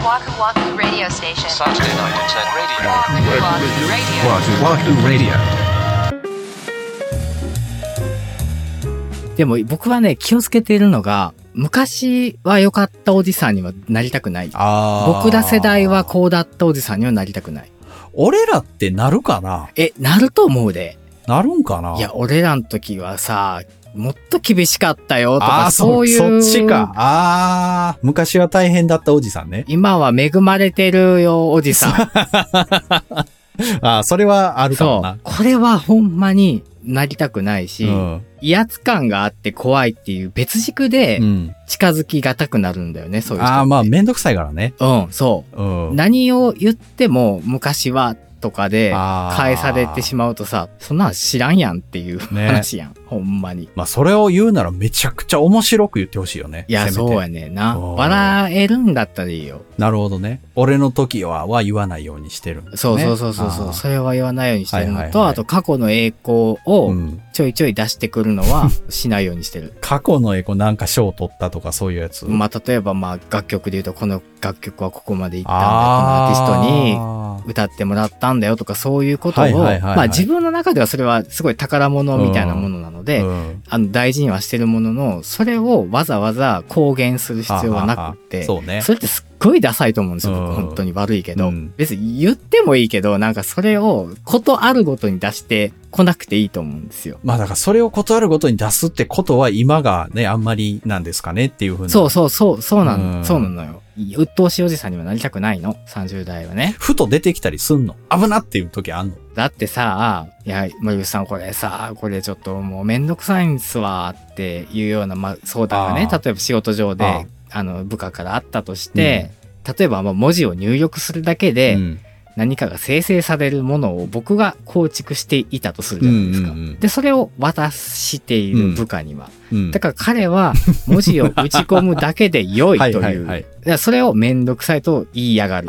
Waku Waku Radio Station. Saturday night at 10 radio. Waku Waku Radio. Wahoo Radio. でも僕はね、気をつけているのが、昔は良かったおじさんにはなりたくない。僕ら世代はこうだったおじさんにはなりたくない。俺らってなるかな？え、なると思うで。なるんかな？いや、俺らの時はさ、もっと厳しかったよとか、そういう。そっちか。ああ、昔は大変だったおじさんね。今は恵まれてるよ、おじさん。ああ、それはあるかもなそう。。これはほんまになりたくないし、うん。威圧感があって怖いっていう別軸でうん。近づきがたくなるんだよね、そういう人。ああ、まあ、めんどくさいからね。うん、そう。うん。何を言っても昔はとかで返されてしまうとさ、そんなん知らんやんっていうね話やん。ほんまに。まあ、それを言うならめちゃくちゃ面白く言ってほしいよね。いや、そうやねんな。笑えるんだったらいいよ。なるほどね。俺の時は、は言わないようにしてるね。そうそうそうそうそれは言わないようにしてるのと、はいはいはいあと過去の栄光をうん。ちょいちょい出してくるのは しないようにしてる。過去のエコなんか賞取ったとかそういうやつ？まあ、例えばまあ楽曲で言うとこの楽曲はここまで行ったんだ、このアーティストに歌ってもらったんだよとかそういうことを、まあ自分の中ではそれはすごい宝物みたいなものなので、うんあの大事にはしてるものの、それをわざわざ公言する必要はなくって、そうね。それってすっごいダサいと思うんですよ、本当に悪いけど、うん別に言ってもいいけど、なんかそれをことあるごとに出してこなくていいと思うんですよ。まあだからそれを断るごとに出すってことは今がね、あんまりなんですかねっていうふうな。そうそうそう、そうなの、うんそうなのよ。鬱陶しいおじさんにはなりたくないの、30代はね。ふと出てきたりすんの？危なっていう時あんの？だってさ、いや、森口さんこれさ、これちょっともうめんどくさいんすわっていうような、まあ、相談がね、例えば仕事上で、ああの、部下からあったとして、例えばまあ文字を入力するだけでうん何かが生成されるものを僕が構築していたとするじゃないですか。うんうんうんで、それを渡している部下には。うん。だから彼は文字を打ち込むだけで良いという。はいはいはいそれをめんどくさいと言いやがる。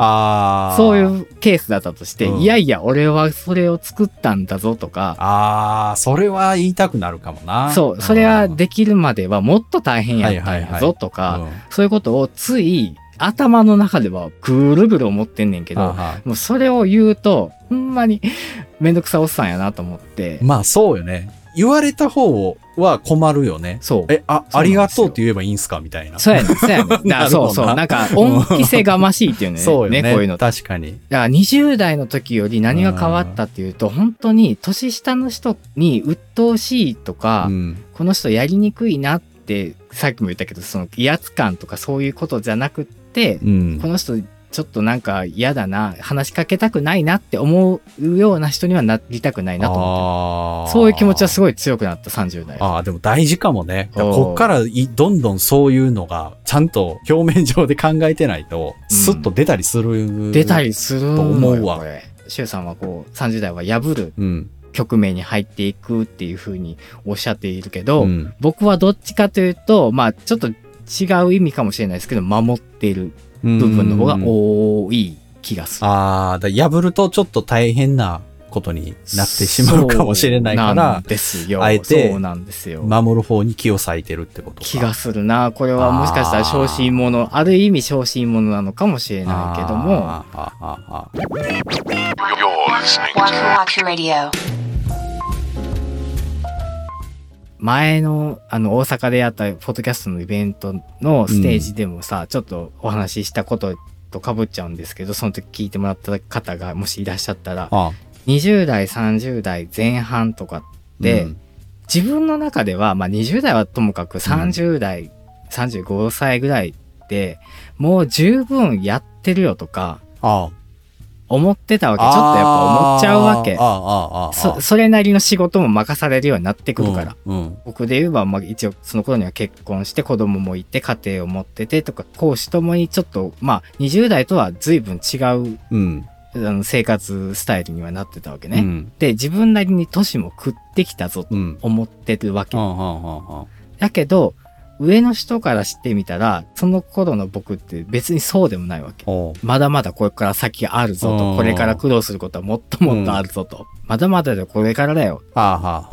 そういうケースだったとして、うんいやいや、俺はそれを作ったんだぞとか、ああ、それは言いたくなるかもな。そう、それはできるまではもっと大変やったんはいはいはいやぞとうんか、そういうことをつい頭の中ではぐるぐる思ってんねんけど、もうそれを言うと、ほんまに めんどくさおっさんやなと思って、まあそうよね。言われた方は困るよね。そう。え、あ、ありがとうって言えばいいんすかみたいな。そうやねん、そうやねん。そうそう。なんか、恩着せがましいっていうね。そうよね。こういうの。だか確かに。ら20代の時より何が変わったっていうと、本当に年下の人に鬱陶しいとか、うん。この人やりにくいなって、さっきも言ったけど、その威圧感とかそういうことじゃなくって、うんこ。の人ちょっとなんか嫌だな、話しかけたくないなって思うような人にはなりたくないなと思って。そういう気持ちはすごい強くなった30代。ああ、でも大事かもね。こっからいどんどんそういうのが、ちゃんと表面上で考えてないと、うんスッと出たりする。出た。りすると思うわこれ。シュウさんはこう30代は破るうん。局面に入っていくっていう風におっしゃっているけど、うん僕はどっちかというと、まあちょっと違う意味かもしれないですけど、守っている部分の方が多い気がする。ああ、だ破るとちょっと大変なことになってしまうかもしれないから、ですよ。あえてそうなんですよ。守る方に気を割いてるってことか。気がするな。これはもしかしたら小心者、ある意味小心者なのかもしれないけども、前のあの大阪でやったポッドキャストのイベントのステージでもさ、ちょっとお話ししたことと被っちゃうんですけど、その時聞いてもらった方がもしいらっしゃったら、あ20代、30代前半とかって、うん。自分の中では、まあ20代はともかく30代、35歳ぐらいって、もう十分やってるよとか、あ思ってたわけ。ちょっとやっぱ思っちゃうわけそそれなりの仕事も任されるようになってくるから。うんうん僕で言えば、まあ一応その頃には結婚して子供もいて家庭を持っててとか、講師ともにちょっと、まあ20代とは随分違ううん。あの生活スタイルにはなってたわけね。うん。で、自分なりに年も食ってきたぞとうん。思ってるわけ。だけど、上の人からしてみたら、その頃の僕って別にそうでもないわけ。まだまだこれから先があるぞうん。と、これから苦労することはもっともっとあるぞと、まだまだでこれからだよ、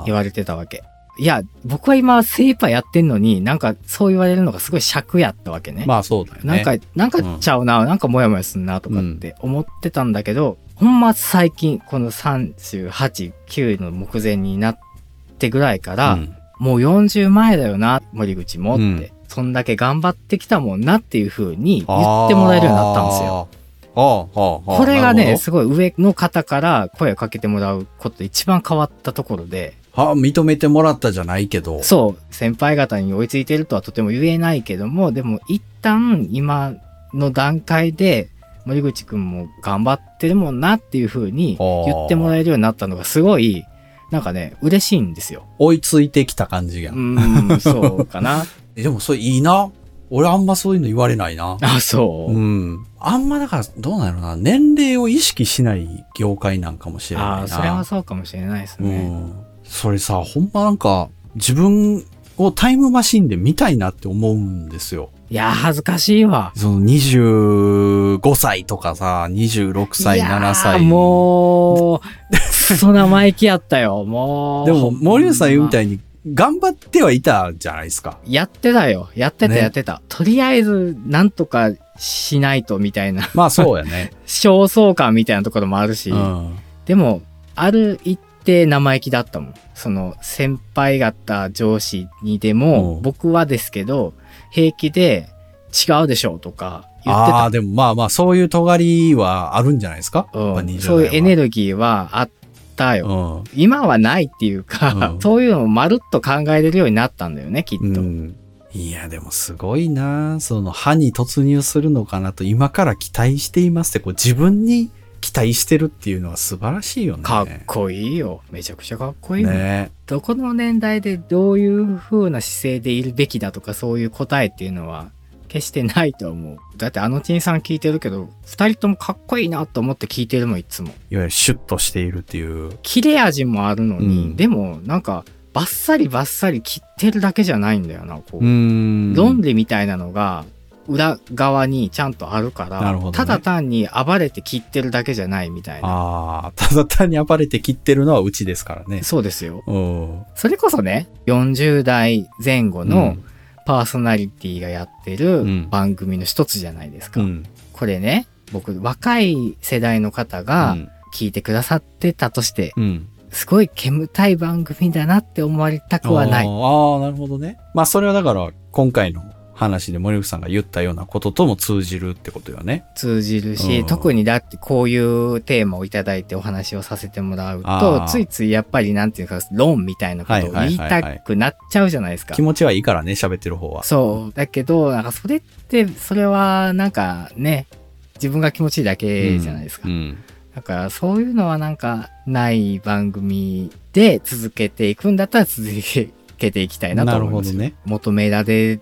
言われてたわけ。いや、僕は今精一杯やってんのに、なんかそう言われるのがすごい尺やったわけね。まあそうだよね。なんか、なんかちゃうな、なんかモヤモヤすんなとかって思ってたんだけど、ほんま最近、この38、9の目前になってぐらいから、うんもう40前だよな、森口もって、うん。そんだけ頑張ってきたもんなっていう風に言ってもらえるようになったんですよ。これがね、すごい上の方から声をかけてもらうことで一番変わったところで、はあ、認めてもらったじゃないけど。そう、先輩方に追いついてるとはとても言えないけども、でも一旦今の段階で森口くんも頑張ってるもんなっていう風に言ってもらえるようになったのがすごい、なんかね、嬉しいんですよ。追いついてきた感じが。うーん、そうかな。えでもそれいいな。俺あんまそういうの言われないな。あ、そう。うん。あんまだから、どうなのな。年齢を意識しない業界なんかもしれないな。ああ、それはそうかもしれないですうね。ん。それさ、ほんまなんか、自分をタイムマシンで見たいなって思うんですよ。いやー、恥ずかしいわ。その25歳とかさ、26歳、いやー7歳。もう、そ生意気やったよ、もう。でも、森内さん言うみたい。いに、頑張ってはいたじゃないですか。やってたよ。やってた、ねやってた。とりあえず、なんとかしないと、みたいな。まあそうやね。焦燥感みたいなところもあるし。うん。でも、ある一定生意気だったもん。その、先輩方上司にでも、うん僕はですけど、平気で、違うでしょとか言ってたああ、でもまあまあ、そういう尖りはあるんじゃないですか？うん、20そういうエネルルギーはあったよ。ギ今はないっていうか、うんそういうのをまるっと考えれるようになったんだよね、きっと。うん。うん。いや、でもすごいなその、歯に突入するのかなと、今から期待していますって、こう、自分に期待してるっていうのは素晴らしいよね。かっこいいよ。めちゃくちゃかっこいいよ。ねどこの年代でどういう風な姿勢でいるべきだとかそういう答えっていうのは決してないと思う。だってあのちんさん聞いてるけど、二人ともかっこいいなと思って聞いてるもん、いつも。いわゆるシュッとしているっていう。切れ味もあるのに、うんでもなんかバッサリバッサリ切ってるだけじゃないんだよな、こう。ん論理みたいなのが裏側にちゃんとあるから、ねただ単に暴れて切ってるだけじゃないみたいな。ああ、ただ単に暴れて切ってるのはうちですからね。そうですよ。うん。それこそね、40代前後のパーソナリティがやってるうん番組の一つじゃないですか。うん。これね、僕、若い世代の方が聞いてくださってたとして、うん、うん。すごい煙たい番組だなって思われたくはない。あーあー、なるほどね。まあ、それはだから、今回の話で森口さんが言ったようなこととも通じるってことよね。通じるし、うん特にだってこういうテーマをいただいてお話をさせてもらうあと、ーついついやっぱりなんていうか、論みたいなことを言いたくなっちゃうじゃないですか気。持ちはいいからね、喋ってる方は。そう。だけど、なんかそれって、それはなんかね、自分が気持ちいいだけじゃないですか。うん。だからそういうのはなんかない番組で続けていくんだったら続けていきたいなと思いますよ。なるほどね求められる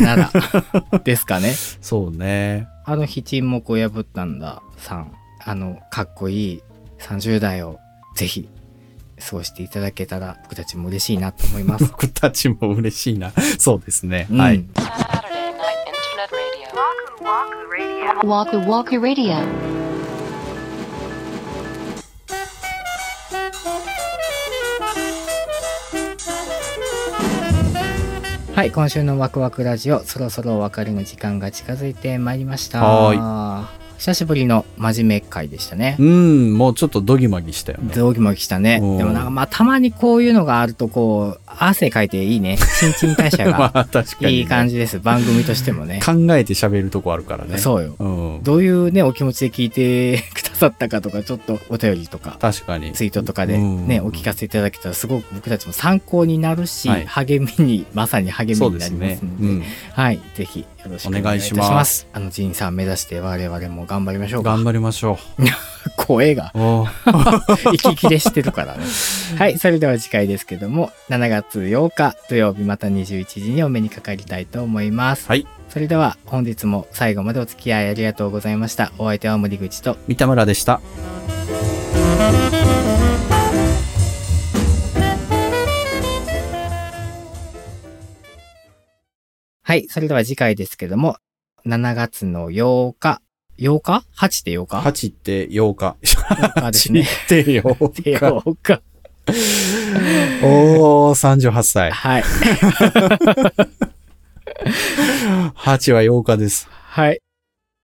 なら ですかね。そうね。あの日沈黙を破ったんださん。あの、かっこいい30代をぜひ過ごしていただけたら僕たちも嬉しいなと思います。僕たちも嬉しいな。そうですね。うんはい。はい、今週のワクワクラジオ、そろそろお別れの時間が近づいてまいりました。は久しぶりの真面目会でしたね。うん、もうちょっとドギマギしたよね。ドギマギしたね。うんでもなんかまあたまにこういうのがあるとこう、汗かいていいね。新陳代謝まがあ、確かに、ね。いい感じです。番組としてもね。考えて喋るとこあるからね。そうよ。うん。どういうね、お気持ちで聞いてくださったかとか、ちょっとお便りとか、確かに。ツイートとかでうんね、お聞かせいただけたらすごく僕たちも参考になるし、はい励みに、まさに励みになりますの。で、うん。はい、ぜひよろしくお願いしお願いしま。ますあの、ジンさん目指して我々も頑張りましょうか。頑張りましょ 声がう。おー 息切れしてるからね。はい、それでは次回ですけども、7月8日土曜日また21時にお目にかかりたいと思います。はい。それでは本日も最後までお付き合いありがとうございました。お相手は森口と三田村でした。はい、それでは次回ですけども、7月の8日、8日 ?8 って8日？8って8日。8日ですね。8って8日。8日。おー、38歳。はい。8 は8日です。はい。